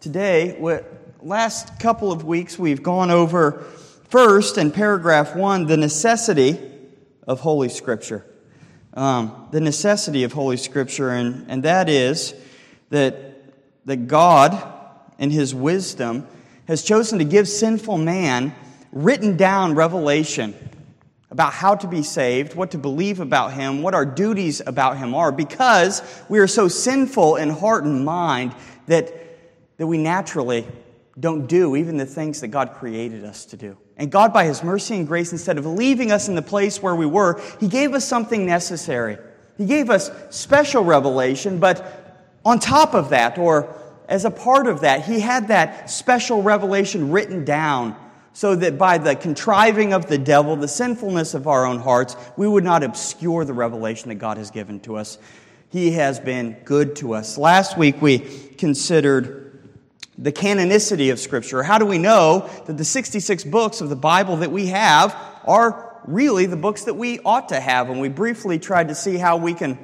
today, last couple of weeks, we've gone over first in paragraph one the necessity of Holy Scripture. Um, the necessity of Holy Scripture, and, and that is that, that God, in His wisdom, has chosen to give sinful man written down revelation about how to be saved, what to believe about Him, what our duties about Him are, because we are so sinful in heart and mind that, that we naturally don't do even the things that God created us to do. And God, by His mercy and grace, instead of leaving us in the place where we were, He gave us something necessary. He gave us special revelation, but on top of that, or as a part of that, He had that special revelation written down so that by the contriving of the devil, the sinfulness of our own hearts, we would not obscure the revelation that God has given to us. He has been good to us. Last week we considered the canonicity of Scripture. How do we know that the 66 books of the Bible that we have are really the books that we ought to have? And we briefly tried to see how we can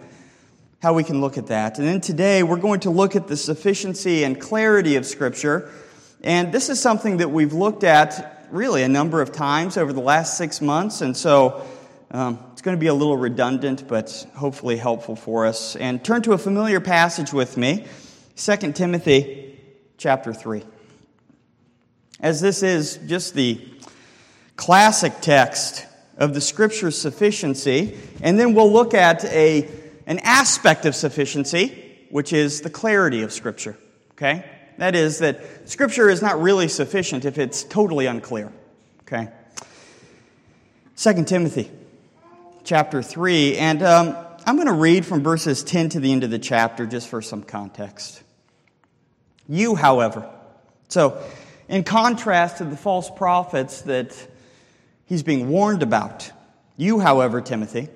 how we can look at that. And then today we're going to look at the sufficiency and clarity of Scripture. And this is something that we've looked at really a number of times over the last six months, and so um, it's going to be a little redundant, but hopefully helpful for us. And turn to a familiar passage with me 2 Timothy chapter 3. As this is just the classic text of the Scripture's sufficiency, and then we'll look at a, an aspect of sufficiency, which is the clarity of Scripture. Okay? That is, that Scripture is not really sufficient if it's totally unclear. Okay? 2 Timothy chapter 3, and um, I'm going to read from verses 10 to the end of the chapter just for some context. You, however, so in contrast to the false prophets that he's being warned about, you, however, Timothy,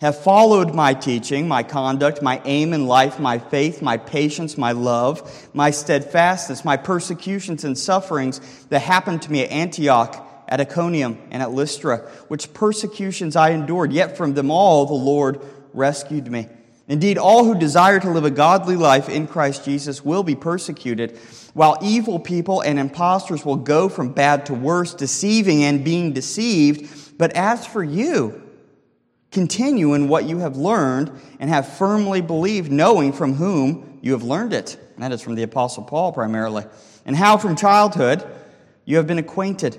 have followed my teaching, my conduct, my aim in life, my faith, my patience, my love, my steadfastness, my persecutions and sufferings that happened to me at Antioch, at Iconium, and at Lystra, which persecutions I endured, yet from them all the Lord rescued me. Indeed, all who desire to live a godly life in Christ Jesus will be persecuted, while evil people and impostors will go from bad to worse, deceiving and being deceived. But as for you, Continue in what you have learned and have firmly believed, knowing from whom you have learned it. And that is from the Apostle Paul primarily. And how from childhood you have been acquainted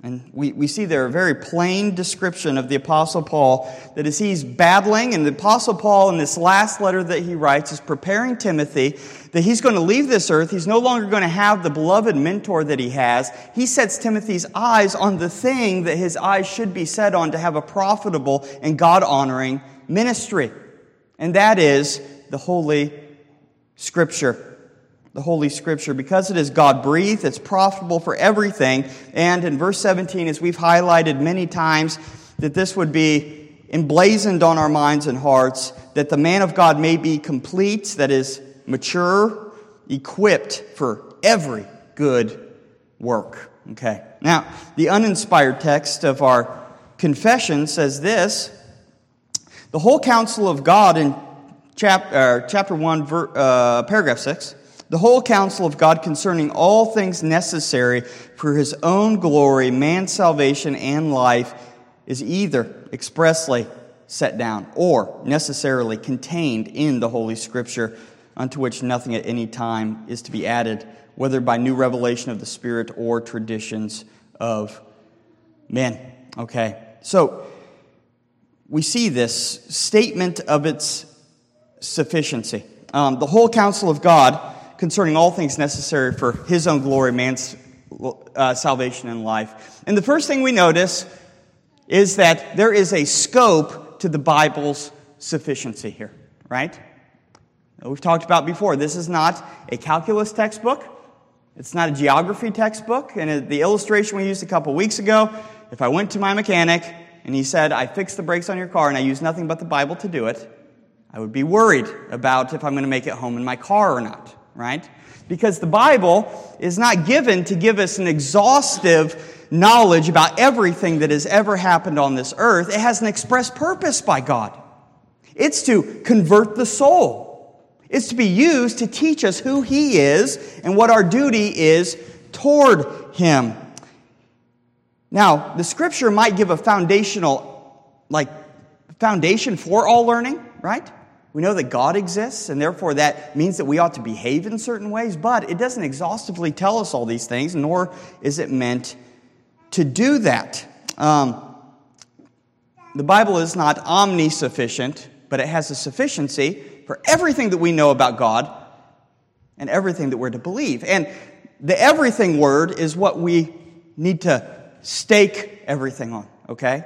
And we, we see there a very plain description of the Apostle Paul that as he's battling, and the Apostle Paul in this last letter that he writes is preparing Timothy that he's going to leave this earth. He's no longer going to have the beloved mentor that he has. He sets Timothy's eyes on the thing that his eyes should be set on to have a profitable and God honoring ministry. And that is the Holy Scripture the Holy Scripture. Because it is God breathed, it's profitable for everything. And in verse 17, as we've highlighted many times, that this would be emblazoned on our minds and hearts, that the man of God may be complete, that is, mature, equipped for every good work. Okay. Now, the uninspired text of our confession says this The whole counsel of God in chap, uh, chapter 1, ver, uh, paragraph 6 the whole counsel of God concerning all things necessary for his own glory, man's salvation, and life is either expressly set down or necessarily contained in the Holy Scripture, unto which nothing at any time is to be added, whether by new revelation of the Spirit or traditions of men. Okay, so we see this statement of its sufficiency. Um, the whole counsel of God concerning all things necessary for his own glory, man's uh, salvation and life. And the first thing we notice is that there is a scope to the Bible's sufficiency here, right? We've talked about before, this is not a calculus textbook. It's not a geography textbook. And the illustration we used a couple weeks ago, if I went to my mechanic and he said, I fixed the brakes on your car and I used nothing but the Bible to do it, I would be worried about if I'm going to make it home in my car or not, right? Because the Bible is not given to give us an exhaustive knowledge about everything that has ever happened on this earth. It has an express purpose by God. It's to convert the soul. It's to be used to teach us who He is and what our duty is toward Him. Now, the scripture might give a foundational, like, foundation for all learning, right? We know that God exists, and therefore that means that we ought to behave in certain ways, but it doesn't exhaustively tell us all these things, nor is it meant to do that. Um, the Bible is not omnisufficient, but it has a sufficiency for everything that we know about God and everything that we're to believe. And the everything word is what we need to stake everything on, okay?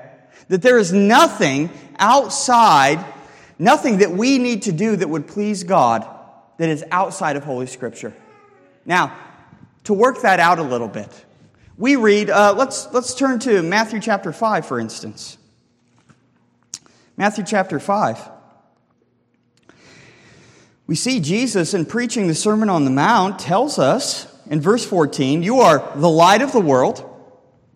That there is nothing outside, nothing that we need to do that would please God that is outside of Holy Scripture. Now, to work that out a little bit, we read, uh, let's, let's turn to Matthew chapter 5, for instance. Matthew chapter 5. We see Jesus in preaching the Sermon on the Mount tells us in verse 14, You are the light of the world.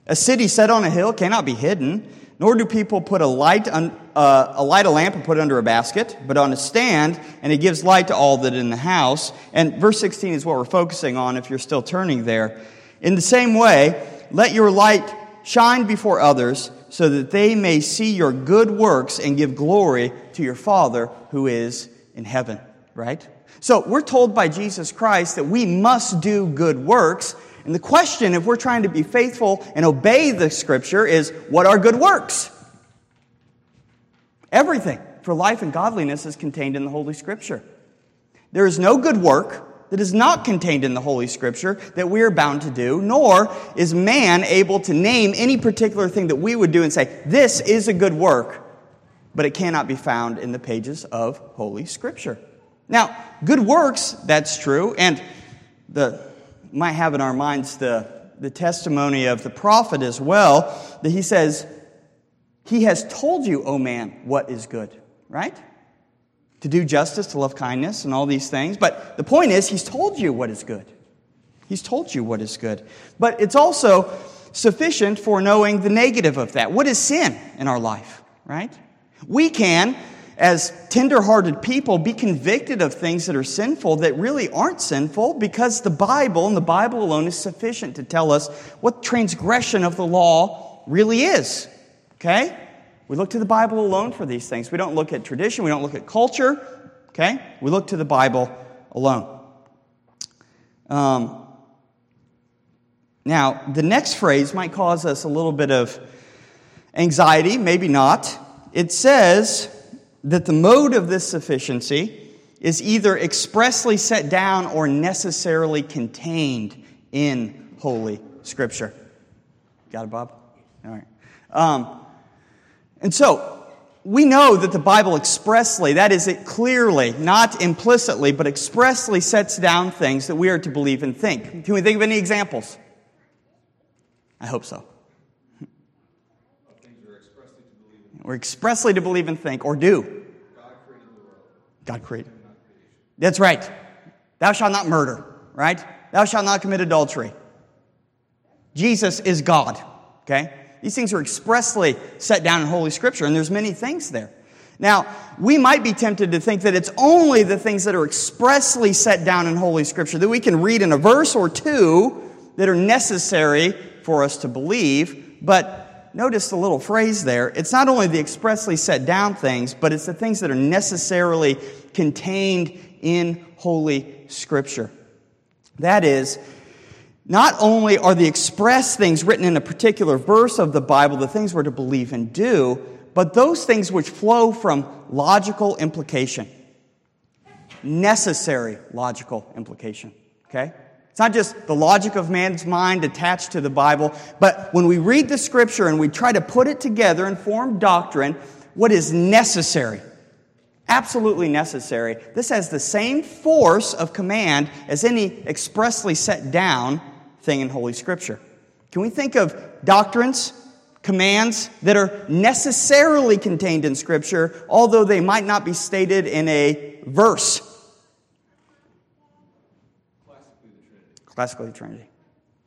A city set on a hill cannot be hidden, nor do people put a light, uh, a light a lamp and put it under a basket, but on a stand, and it gives light to all that in the house. And verse 16 is what we're focusing on if you're still turning there. In the same way, let your light shine before others, so that they may see your good works and give glory to your Father who is in heaven. Right? So we're told by Jesus Christ that we must do good works and the question, if we're trying to be faithful and obey the scripture, is what are good works? Everything for life and godliness is contained in the Holy Scripture. There is no good work that is not contained in the Holy Scripture that we are bound to do, nor is man able to name any particular thing that we would do and say, this is a good work, but it cannot be found in the pages of Holy Scripture. Now, good works, that's true, and the might have in our minds the, the testimony of the prophet as well, that he says, He has told you, O man, what is good, right? To do justice, to love kindness, and all these things. But the point is, He's told you what is good. He's told you what is good. But it's also sufficient for knowing the negative of that. What is sin in our life, right? We can as tender-hearted people be convicted of things that are sinful that really aren't sinful because the Bible and the Bible alone is sufficient to tell us what transgression of the law really is. Okay? We look to the Bible alone for these things. We don't look at tradition, we don't look at culture. Okay? We look to the Bible alone. Um, now, the next phrase might cause us a little bit of anxiety, maybe not. It says, that the mode of this sufficiency is either expressly set down or necessarily contained in Holy Scripture. Got it, Bob? All right. Um, and so, we know that the Bible expressly, that is, it clearly, not implicitly, but expressly sets down things that we are to believe and think. Can we think of any examples? I hope so. We're expressly to believe and think, or do. God created. The world. God created. That's right. Thou shalt not murder, right? Thou shalt not commit adultery. Jesus is God, okay? These things are expressly set down in Holy Scripture, and there's many things there. Now, we might be tempted to think that it's only the things that are expressly set down in Holy Scripture that we can read in a verse or two that are necessary for us to believe, but notice the little phrase there. It's not only the expressly set down things, but it's the things that are necessarily contained in Holy Scripture. That is, not only are the express things written in a particular verse of the Bible the things we're to believe and do, but those things which flow from logical implication. Necessary logical implication. Okay? It's not just the logic of man's mind attached to the Bible, but when we read the scripture and we try to put it together and form doctrine, what is necessary, absolutely necessary, this has the same force of command as any expressly set down thing in Holy Scripture. Can we think of doctrines, commands that are necessarily contained in Scripture, although they might not be stated in a verse. Classically, the Trinity.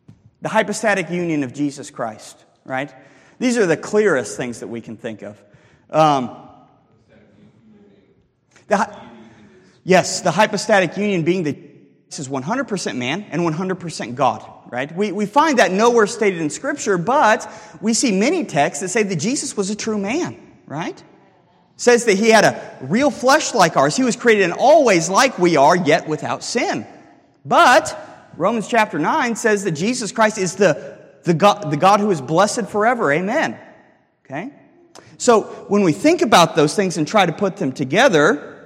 The. The hypostatic union of Jesus Christ, right? These are the clearest things that we can think of. Um, the, yes, the hypostatic union being the this is 100% man and 100% God, right? We, we find that nowhere stated in Scripture, but we see many texts that say that Jesus was a true man, right? says that he had a real flesh like ours. He was created in all ways like we are, yet without sin. But Romans chapter 9 says that Jesus Christ is the, the, God, the God who is blessed forever. Amen. Okay? So when we think about those things and try to put them together,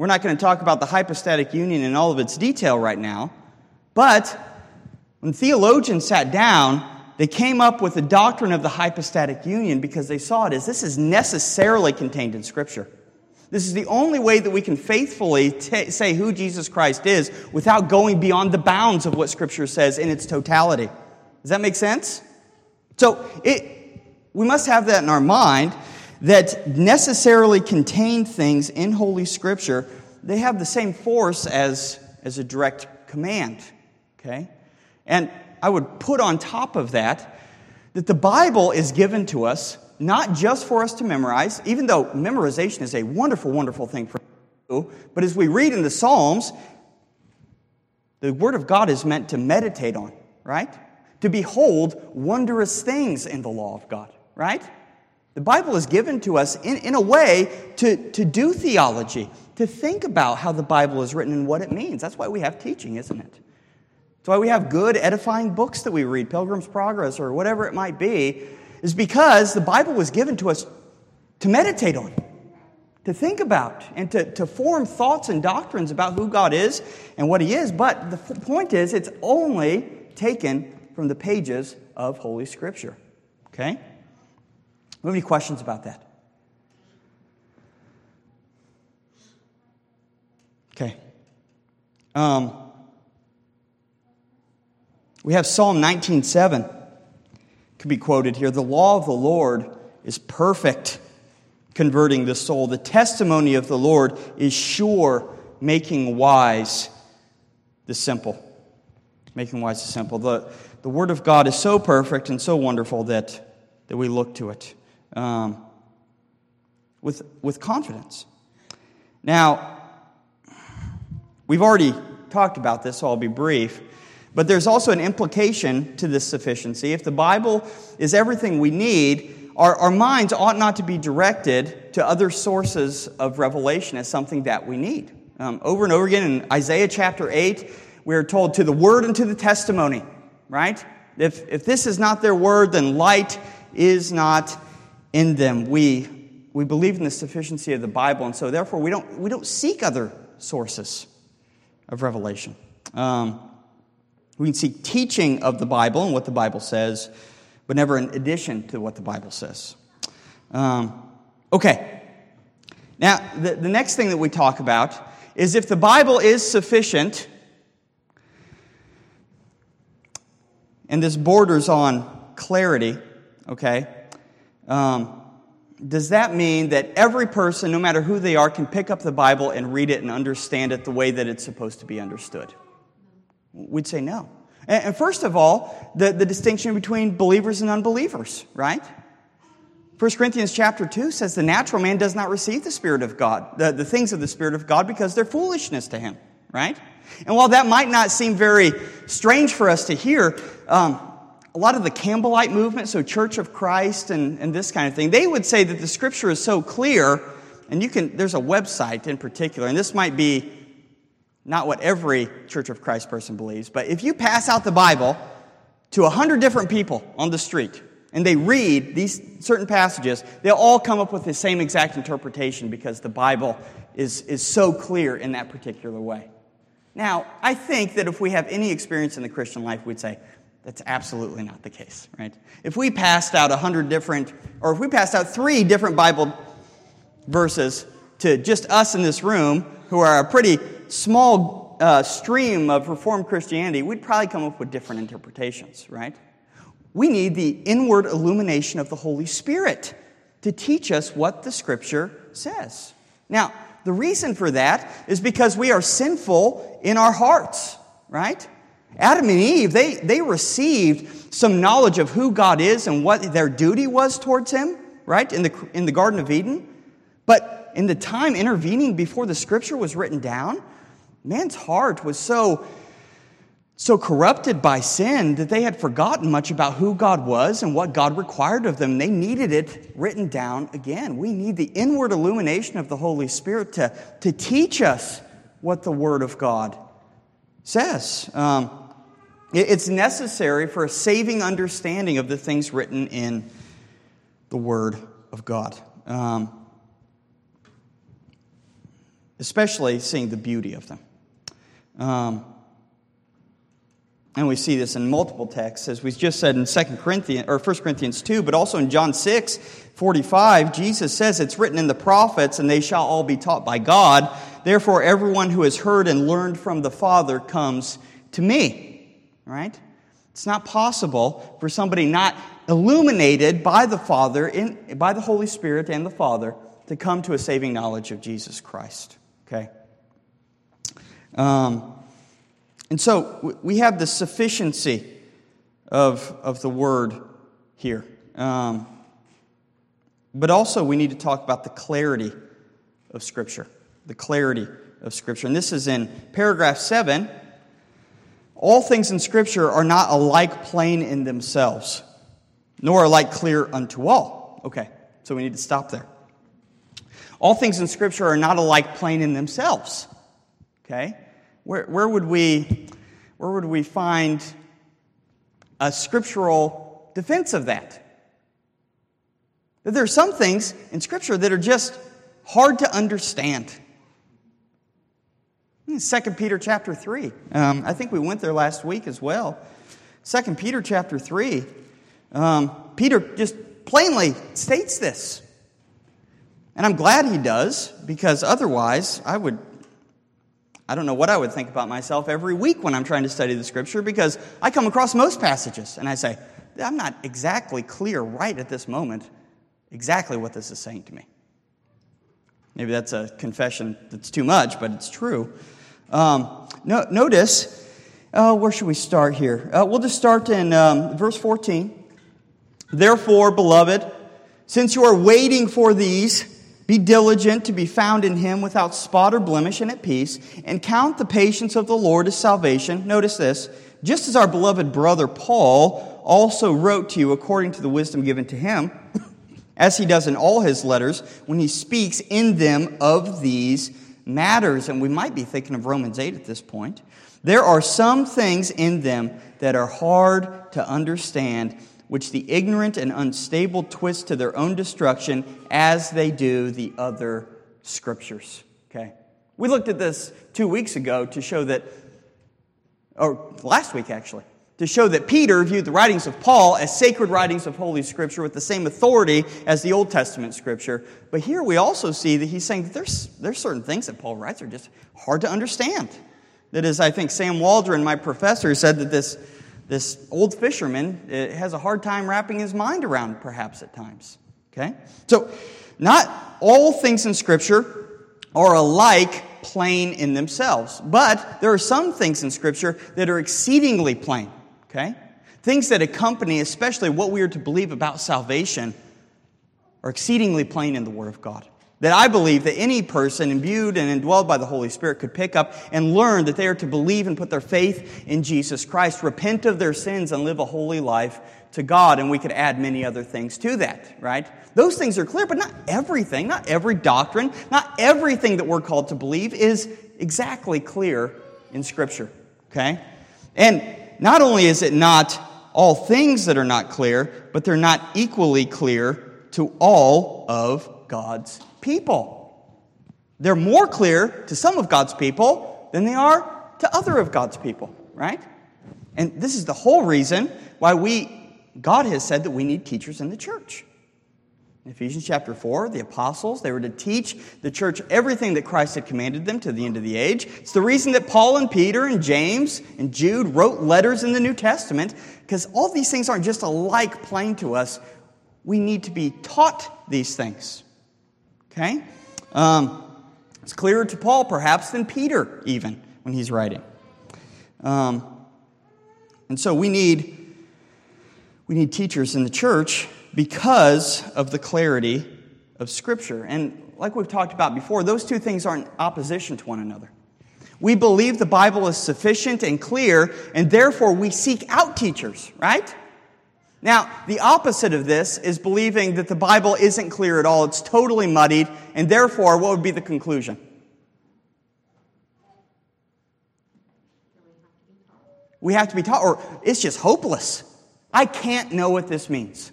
we're not going to talk about the hypostatic union in all of its detail right now. But when theologians sat down, they came up with the doctrine of the hypostatic union because they saw it as this is necessarily contained in Scripture. This is the only way that we can faithfully t- say who Jesus Christ is without going beyond the bounds of what Scripture says in its totality. Does that make sense? So it, we must have that in our mind that necessarily contain things in Holy Scripture, they have the same force as, as a direct command. Okay? And I would put on top of that that the Bible is given to us not just for us to memorize, even though memorization is a wonderful, wonderful thing for you, but as we read in the Psalms, the Word of God is meant to meditate on, right? To behold wondrous things in the law of God, right? The Bible is given to us in, in a way to, to do theology, to think about how the Bible is written and what it means. That's why we have teaching, isn't it? That's why we have good, edifying books that we read, Pilgrim's Progress or whatever it might be, is because the Bible was given to us to meditate on, to think about, and to, to form thoughts and doctrines about who God is and what He is. But the point is, it's only taken from the pages of Holy Scripture. Okay? Have any questions about that? Okay. Um, we have Psalm 19:7 could be quoted here. The law of the Lord is perfect, converting the soul. The testimony of the Lord is sure, making wise the simple. Making wise the simple. The, the Word of God is so perfect and so wonderful that, that we look to it um, with, with confidence. Now, we've already talked about this, so I'll be brief. But there's also an implication to this sufficiency. If the Bible is everything we need, our, our minds ought not to be directed to other sources of revelation as something that we need. Um, over and over again in Isaiah chapter 8, we are told to the word and to the testimony, right? If, if this is not their word, then light is not in them. We, we believe in the sufficiency of the Bible, and so therefore we don't, we don't seek other sources of revelation. Um, we can seek teaching of the Bible and what the Bible says, but never in addition to what the Bible says. Um, okay. Now, the, the next thing that we talk about is if the Bible is sufficient, and this borders on clarity, okay? Um, does that mean that every person, no matter who they are, can pick up the Bible and read it and understand it the way that it's supposed to be understood? We'd say no. And first of all, the, the distinction between believers and unbelievers, right? 1 Corinthians chapter 2 says the natural man does not receive the Spirit of God, the, the things of the Spirit of God, because they're foolishness to him, right? And while that might not seem very strange for us to hear, um, a lot of the Campbellite movement, so Church of Christ and, and this kind of thing, they would say that the scripture is so clear, and you can, there's a website in particular, and this might be not what every Church of Christ person believes, but if you pass out the Bible to a hundred different people on the street, and they read these certain passages, they'll all come up with the same exact interpretation because the Bible is, is so clear in that particular way. Now, I think that if we have any experience in the Christian life, we'd say, that's absolutely not the case, right? If we passed out a hundred different, or if we passed out three different Bible verses to just us in this room, who are a pretty small uh, stream of Reformed Christianity, we'd probably come up with different interpretations, right? We need the inward illumination of the Holy Spirit to teach us what the Scripture says. Now, the reason for that is because we are sinful in our hearts, right? Adam and Eve, they, they received some knowledge of who God is and what their duty was towards Him, right, in the, in the Garden of Eden. But in the time intervening before the Scripture was written down, man's heart was so so corrupted by sin that they had forgotten much about who God was and what God required of them. They needed it written down again. We need the inward illumination of the Holy Spirit to, to teach us what the Word of God says. Um, it's necessary for a saving understanding of the things written in the Word of God, um, especially seeing the beauty of them. Um, and we see this in multiple texts, as we just said in 2 Corinthians or 1 Corinthians 2, but also in John 6, 45, Jesus says, It's written in the prophets, and they shall all be taught by God. Therefore, everyone who has heard and learned from the Father comes to me. Right? It's not possible for somebody not illuminated by the Father, in, by the Holy Spirit and the Father, to come to a saving knowledge of Jesus Christ. Okay? Um, and so we have the sufficiency of, of the word here. Um, but also, we need to talk about the clarity of Scripture. The clarity of Scripture. And this is in paragraph 7. All things in Scripture are not alike plain in themselves, nor alike clear unto all. Okay, so we need to stop there. All things in Scripture are not alike plain in themselves. Okay? Where, where, would we, where would we find a scriptural defense of that? That there are some things in Scripture that are just hard to understand. 2 Peter chapter 3. Um, I think we went there last week as well. 2 Peter chapter 3. Um, Peter just plainly states this. And I'm glad he does, because otherwise I would I don't know what I would think about myself every week when I'm trying to study the scripture because I come across most passages and I say, I'm not exactly clear right at this moment exactly what this is saying to me. Maybe that's a confession that's too much, but it's true. Um, no, notice, uh, where should we start here? Uh, we'll just start in um, verse 14. Therefore, beloved, since you are waiting for these, be diligent to be found in him without spot or blemish and at peace, and count the patience of the Lord as salvation. Notice this. Just as our beloved brother Paul also wrote to you according to the wisdom given to him, as he does in all his letters, when he speaks in them of these matters. And we might be thinking of Romans 8 at this point. There are some things in them that are hard to understand which the ignorant and unstable twist to their own destruction as they do the other scriptures. Okay? We looked at this two weeks ago to show that, or last week actually, to show that Peter viewed the writings of Paul as sacred writings of Holy Scripture with the same authority as the Old Testament Scripture. But here we also see that he's saying that there's, there's certain things that Paul writes are just hard to understand. That is, I think Sam Waldron, my professor, said that this this old fisherman uh, has a hard time wrapping his mind around, perhaps at times. Okay? So, not all things in Scripture are alike plain in themselves, but there are some things in Scripture that are exceedingly plain. Okay? Things that accompany, especially what we are to believe about salvation, are exceedingly plain in the Word of God. That I believe that any person imbued and indwelled by the Holy Spirit could pick up and learn that they are to believe and put their faith in Jesus Christ, repent of their sins, and live a holy life to God. And we could add many other things to that, right? Those things are clear, but not everything, not every doctrine, not everything that we're called to believe is exactly clear in Scripture, okay? And not only is it not all things that are not clear, but they're not equally clear to all of God's people. They're more clear to some of God's people than they are to other of God's people, right? And this is the whole reason why we, God has said that we need teachers in the church. In Ephesians chapter 4, the apostles, they were to teach the church everything that Christ had commanded them to the end of the age. It's the reason that Paul and Peter and James and Jude wrote letters in the New Testament, because all these things aren't just alike plain to us. We need to be taught these things. Okay? Um, it's clearer to Paul, perhaps, than Peter, even, when he's writing. Um, and so we need, we need teachers in the church because of the clarity of Scripture. And like we've talked about before, those two things aren't opposition to one another. We believe the Bible is sufficient and clear, and therefore we seek out teachers, right? Now, the opposite of this is believing that the Bible isn't clear at all, it's totally muddied, and therefore, what would be the conclusion? We have to be taught, or it's just hopeless. I can't know what this means.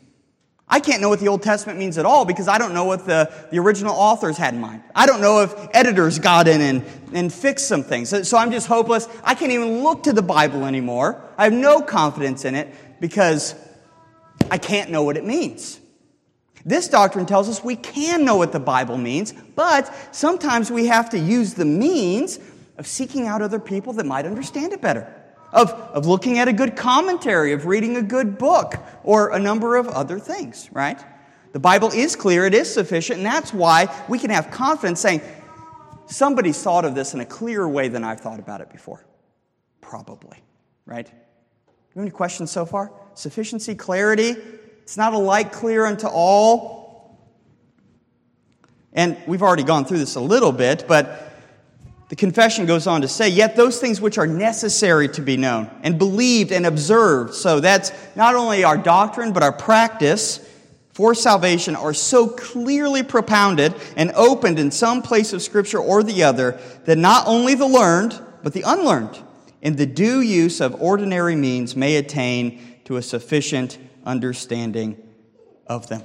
I can't know what the Old Testament means at all because I don't know what the, the original authors had in mind. I don't know if editors got in and, and fixed some things. So, so I'm just hopeless. I can't even look to the Bible anymore. I have no confidence in it because I can't know what it means. This doctrine tells us we can know what the Bible means, but sometimes we have to use the means of seeking out other people that might understand it better of, of looking at a good commentary, of reading a good book, or a number of other things, right? The Bible is clear, it is sufficient, and that's why we can have confidence saying, somebody's thought of this in a clearer way than I've thought about it before. Probably, right? You have any questions so far? Sufficiency, clarity, it's not alike clear unto all. And we've already gone through this a little bit, but the confession goes on to say, Yet those things which are necessary to be known and believed and observed, so that's not only our doctrine, but our practice for salvation, are so clearly propounded and opened in some place of Scripture or the other that not only the learned, but the unlearned, in the due use of ordinary means, may attain to a sufficient understanding of them.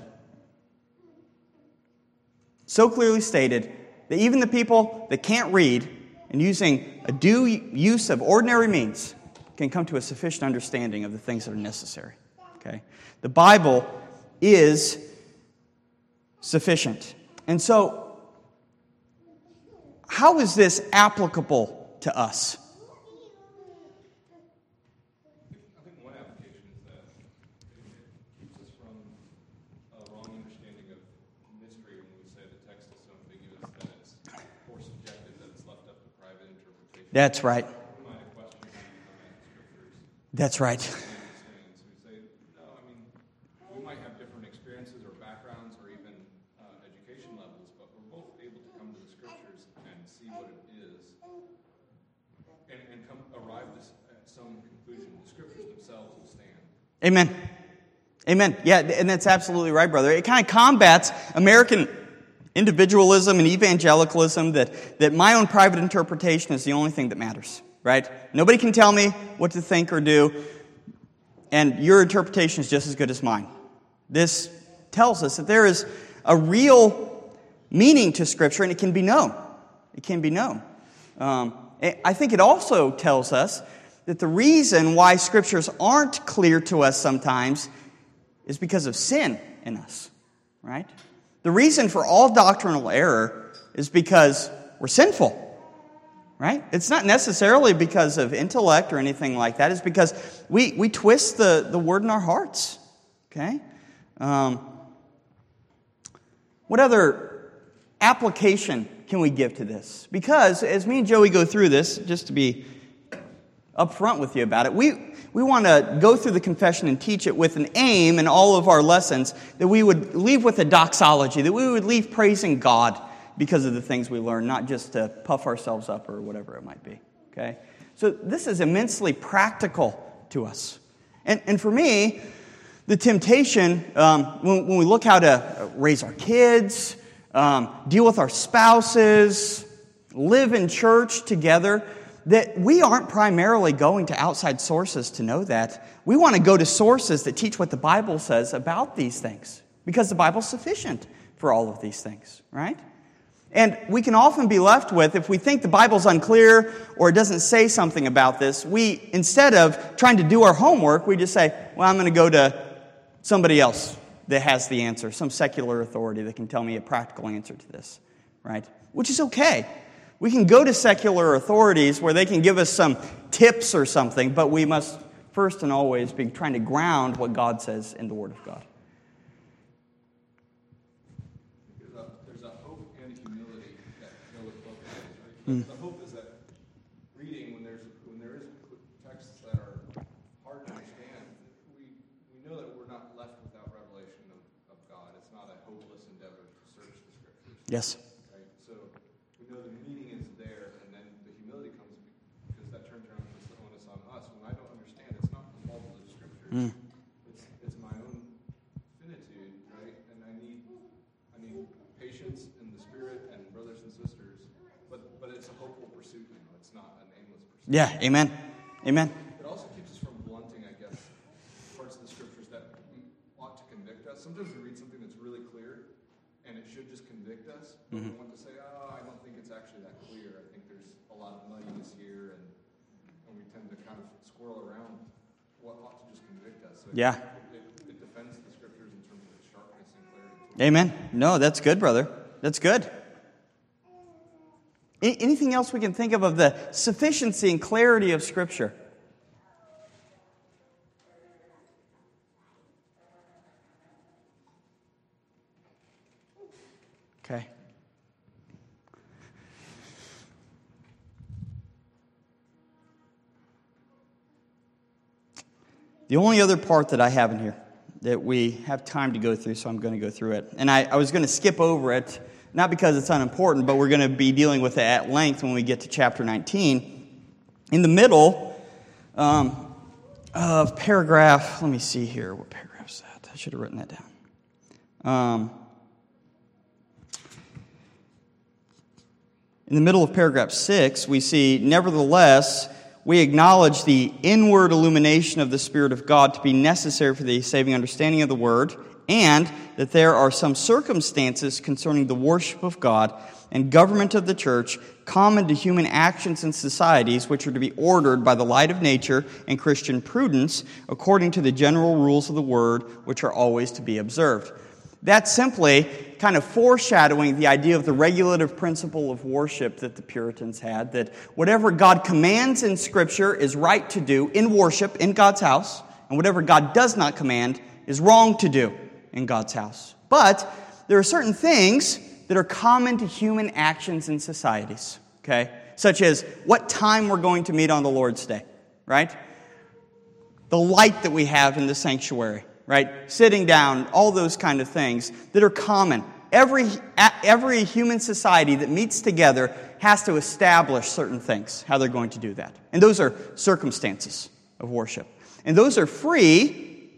So clearly stated that even the people that can't read and using a due use of ordinary means can come to a sufficient understanding of the things that are necessary. Okay? The Bible is sufficient. And so, how is this applicable to us? That's right. That's right. Amen. Amen. Yeah, and that's absolutely right, brother. It kind of combats American individualism and evangelicalism that, that my own private interpretation is the only thing that matters, right? Nobody can tell me what to think or do, and your interpretation is just as good as mine. This tells us that there is a real meaning to Scripture, and it can be known. It can be known. Um, I think it also tells us that the reason why Scriptures aren't clear to us sometimes is because of sin in us, right? The reason for all doctrinal error is because we're sinful, right? It's not necessarily because of intellect or anything like that. It's because we, we twist the, the word in our hearts, okay? Um, what other application can we give to this? Because as me and Joey go through this, just to be upfront with you about it, we, we want to go through the confession and teach it with an aim in all of our lessons that we would leave with a doxology, that we would leave praising God because of the things we learn, not just to puff ourselves up or whatever it might be. Okay? So this is immensely practical to us. And, and for me, the temptation, um, when, when, we look how to raise our kids, um, deal with our spouses, live in church together, that we aren't primarily going to outside sources to know that. We want to go to sources that teach what the Bible says about these things because the Bible's sufficient for all of these things, right? And we can often be left with, if we think the Bible's unclear or it doesn't say something about this, we, instead of trying to do our homework, we just say, well, I'm going to go to somebody else that has the answer, some secular authority that can tell me a practical answer to this, right? Which is okay. We can go to secular authorities where they can give us some tips or something, but we must first and always be trying to ground what God says in the Word of God. There's a, there's a hope and humility that go with both right? Hmm. The hope is that reading, when there's when there is texts that are hard to understand, we we know that we're not left without revelation of, of God. It's not a hopeless endeavor to search the scriptures. Yes. Right? So we know the meaning is there, and then the humility comes because that turns around and puts the onus on us. When I don't understand, it's not the fault scriptures. It's, it's my own finitude, right? And I need I need patience in the spirit and brothers and sisters. But but it's a hopeful pursuit now. It's not an aimless pursuit. Yeah, amen. Amen. It also keeps us from blunting, I guess, parts of the scriptures that ought to convict us. Sometimes we read something that's really clear, and it should just convict us, but we want to say, "Oh, I don't think it's actually that clear. I think there's a lot of muddiness here," and, and we tend to kind of squirrel around what ought to just convict us. So it- Yeah. It, it defends the scriptures in terms of its sharpness and clarity. Amen. No, that's good, brother. That's good. Anything else we can think of of the sufficiency and clarity of Scripture? Okay. The only other part that I have in here that we have time to go through, so I'm going to go through it. And I, I was going to skip over it, not because it's unimportant, but we're going to be dealing with it at length when we get to chapter 19. In the middle um, of paragraph, let me see here. What paragraph is that? I should have written that down. Um, in the middle of paragraph 6, we see, Nevertheless, we acknowledge the inward illumination of the Spirit of God to be necessary for the saving understanding of the Word, and that there are some circumstances concerning the worship of God and government of the church common to human actions and societies which are to be ordered by the light of nature and Christian prudence according to the general rules of the Word, which are always to be observed. That's simply kind of foreshadowing the idea of the regulative principle of worship that the Puritans had that whatever God commands in Scripture is right to do in worship in God's house, and whatever God does not command is wrong to do in God's house. But there are certain things that are common to human actions in societies, okay? Such as what time we're going to meet on the Lord's Day, right? The light that we have in the sanctuary right? Sitting down, all those kind of things that are common. Every, every human society that meets together has to establish certain things, how they're going to do that. And those are circumstances of worship. And those are free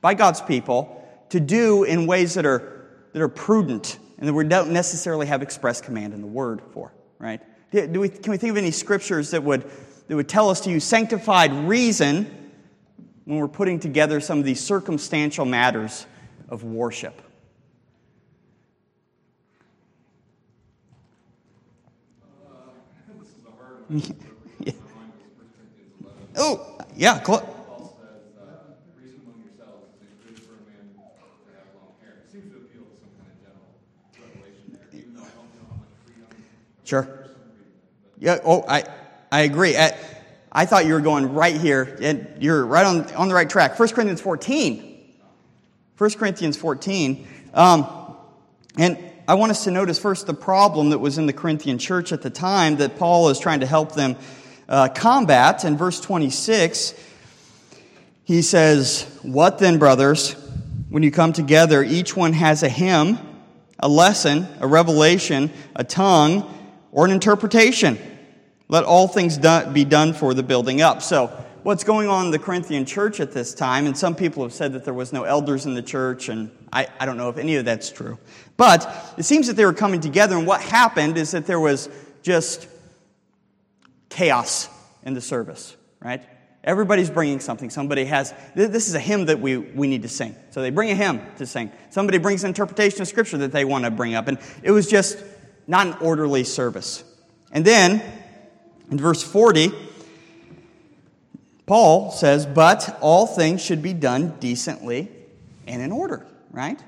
by God's people to do in ways that are, that are prudent and that we don't necessarily have express command in the Word for, right? Do we, can we think of any scriptures that would, that would tell us to use sanctified reason when we're putting together some of these circumstantial matters of worship. yeah. Oh, yeah. Cl- uh, reason is it good for a man to have long hair. It seems to appeal to some kind of general revelation there, even though I don't know how much freedom Sure. Yeah. Oh, I, I agree. I, I thought you were going right here, and you're right on, on the right track. 1 Corinthians 14. 1 Corinthians 14. Um, and I want us to notice first the problem that was in the Corinthian church at the time that Paul is trying to help them uh, combat. In verse 26, he says, What then, brothers? When you come together, each one has a hymn, a lesson, a revelation, a tongue, or an interpretation. Let all things be done for the building up. So, what's going on in the Corinthian church at this time, and some people have said that there was no elders in the church, and I, I don't know if any of that's true. But it seems that they were coming together, and what happened is that there was just chaos in the service, right? Everybody's bringing something. Somebody has, this is a hymn that we, we need to sing. So they bring a hymn to sing. Somebody brings an interpretation of Scripture that they want to bring up. And it was just not an orderly service. And then, in verse 40, Paul says, But all things should be done decently and in order. right?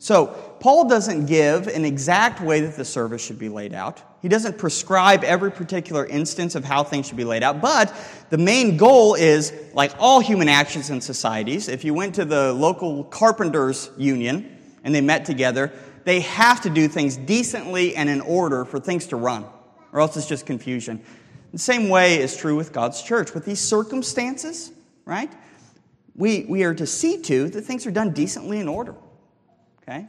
So, Paul doesn't give an exact way that the service should be laid out. He doesn't prescribe every particular instance of how things should be laid out, but the main goal is like all human actions in societies, if you went to the local carpenters union and they met together, they have to do things decently and in order for things to run, or else it's just confusion. The same way is true with God's church. With these circumstances, right? We, we are to see to that things are done decently in order. Okay?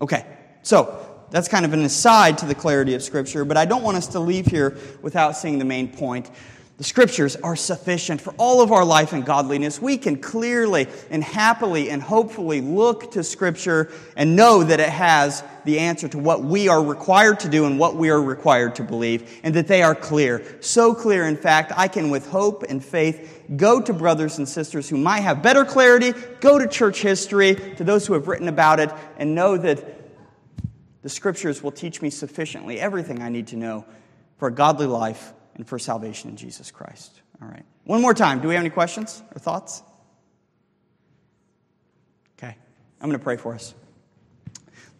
Okay, so that's kind of an aside to the clarity of Scripture, but I don't want us to leave here without seeing the main point. The Scriptures are sufficient for all of our life and godliness. We can clearly and happily and hopefully look to Scripture and know that it has the answer to what we are required to do and what we are required to believe, and that they are clear. So clear, in fact, I can, with hope and faith, go to brothers and sisters who might have better clarity, go to church history, to those who have written about it, and know that the Scriptures will teach me sufficiently everything I need to know for a godly life and for salvation in Jesus Christ. All right. One more time. Do we have any questions or thoughts? Okay. I'm going to pray for us.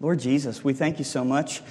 Lord Jesus, we thank you so much